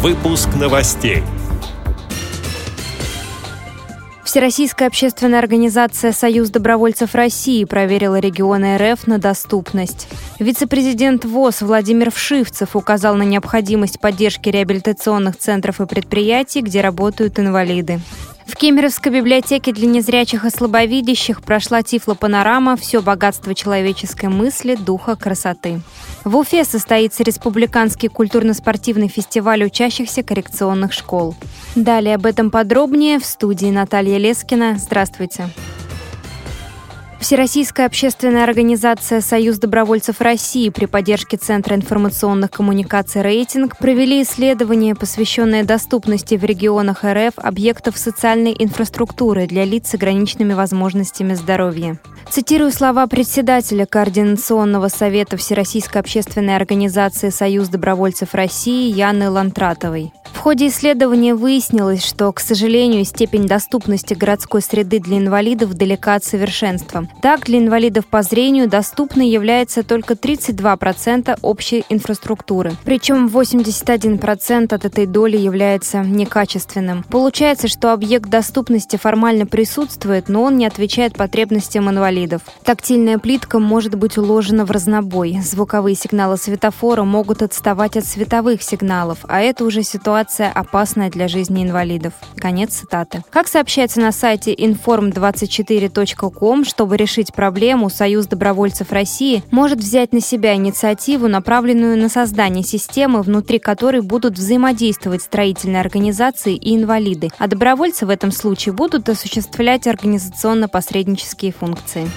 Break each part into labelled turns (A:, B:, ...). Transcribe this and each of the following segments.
A: Выпуск новостей.
B: Всероссийская общественная организация «Союз добровольцев России» проверила регионы РФ на доступность. Вице-президент ВОЗ Владимир Вшивцев указал на необходимость поддержки реабилитационных центров и предприятий, где работают инвалиды. В Кемеровской библиотеке для незрячих и слабовидящих прошла тифлопанорама «Все богатство человеческой мысли, духа, красоты». В Уфе состоится республиканский культурно-спортивный фестиваль учащихся коррекционных школ. Далее об этом подробнее в студии Наталья Лескина. Здравствуйте. Всероссийская общественная организация «Союз добровольцев России» при поддержке Центра информационных коммуникаций «Рейтинг» провели исследование, посвященное доступности в регионах РФ объектов социальной инфраструктуры для лиц с ограниченными возможностями здоровья. Цитирую слова председателя Координационного совета Всероссийской общественной организации «Союз добровольцев России» Яны Лантратовой. Ходе исследования выяснилось, что, к сожалению, степень доступности городской среды для инвалидов далека от совершенства. Так, для инвалидов по зрению доступной является только 32% общей инфраструктуры. Причем 81% от этой доли является некачественным. Получается, что объект доступности формально присутствует, но он не отвечает потребностям инвалидов. Тактильная плитка может быть уложена в разнобой. Звуковые сигналы светофора могут отставать от световых сигналов, а это уже ситуация ситуация опасная для жизни инвалидов. Конец цитаты. Как сообщается на сайте inform24.com, чтобы решить проблему, Союз добровольцев России может взять на себя инициативу, направленную на создание системы, внутри которой будут взаимодействовать строительные организации и инвалиды, а добровольцы в этом случае будут осуществлять организационно-посреднические функции.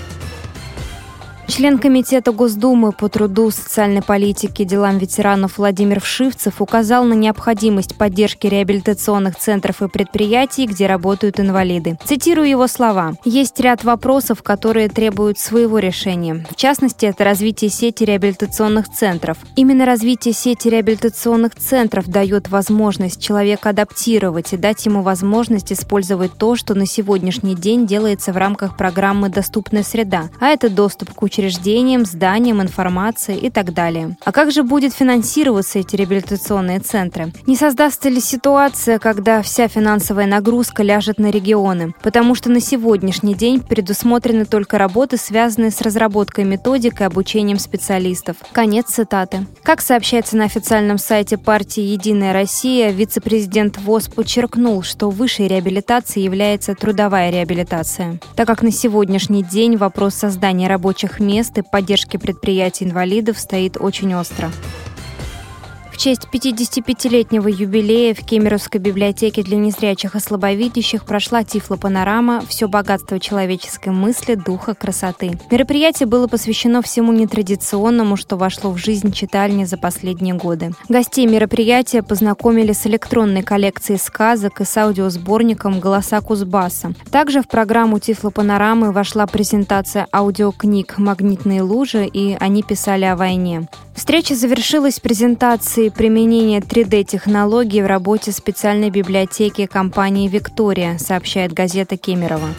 B: Член Комитета Госдумы по труду, социальной политике и делам ветеранов Владимир Вшивцев указал на необходимость поддержки реабилитационных центров и предприятий, где работают инвалиды. Цитирую его слова. «Есть ряд вопросов, которые требуют своего решения. В частности, это развитие сети реабилитационных центров. Именно развитие сети реабилитационных центров дает возможность человека адаптировать и дать ему возможность использовать то, что на сегодняшний день делается в рамках программы «Доступная среда», а это доступ к учреждениям учреждениям, зданиям, информации и так далее. А как же будет финансироваться эти реабилитационные центры? Не создастся ли ситуация, когда вся финансовая нагрузка ляжет на регионы? Потому что на сегодняшний день предусмотрены только работы, связанные с разработкой методик и обучением специалистов. Конец цитаты. Как сообщается на официальном сайте партии «Единая Россия», вице-президент ВОЗ подчеркнул, что высшей реабилитацией является трудовая реабилитация, так как на сегодняшний день вопрос создания рабочих мест и поддержки предприятий инвалидов стоит очень остро честь 55-летнего юбилея в Кемеровской библиотеке для незрячих и слабовидящих прошла тифлопанорама «Все богатство человеческой мысли, духа, красоты». Мероприятие было посвящено всему нетрадиционному, что вошло в жизнь читальни за последние годы. Гостей мероприятия познакомили с электронной коллекцией сказок и с аудиосборником «Голоса Кузбасса». Также в программу тифлопанорамы вошла презентация аудиокниг «Магнитные лужи» и «Они писали о войне». Встреча завершилась презентацией применения 3D-технологий в работе специальной библиотеки компании «Виктория», сообщает газета «Кемерово».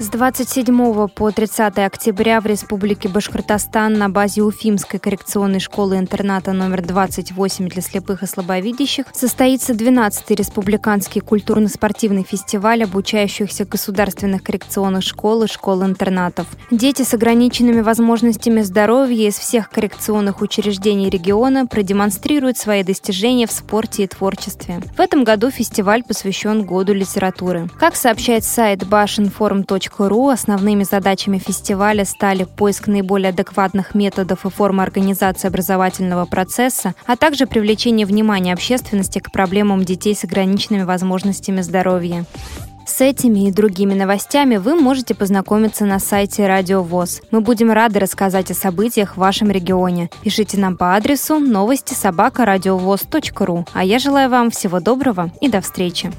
B: С 27 по 30 октября в Республике Башкортостан на базе Уфимской коррекционной школы-интерната номер 28 для слепых и слабовидящих состоится 12-й республиканский культурно-спортивный фестиваль обучающихся государственных коррекционных школ и школ-интернатов. Дети с ограниченными возможностями здоровья из всех коррекционных учреждений региона продемонстрируют свои достижения в спорте и творчестве. В этом году фестиваль посвящен году литературы. Как сообщает сайт bashinform.ru, Ру основными задачами фестиваля стали поиск наиболее адекватных методов и форм организации образовательного процесса, а также привлечение внимания общественности к проблемам детей с ограниченными возможностями здоровья. С этими и другими новостями вы можете познакомиться на сайте Радио ВОЗ. Мы будем рады рассказать о событиях в вашем регионе. Пишите нам по адресу новости собака ру. А я желаю вам всего доброго и до встречи.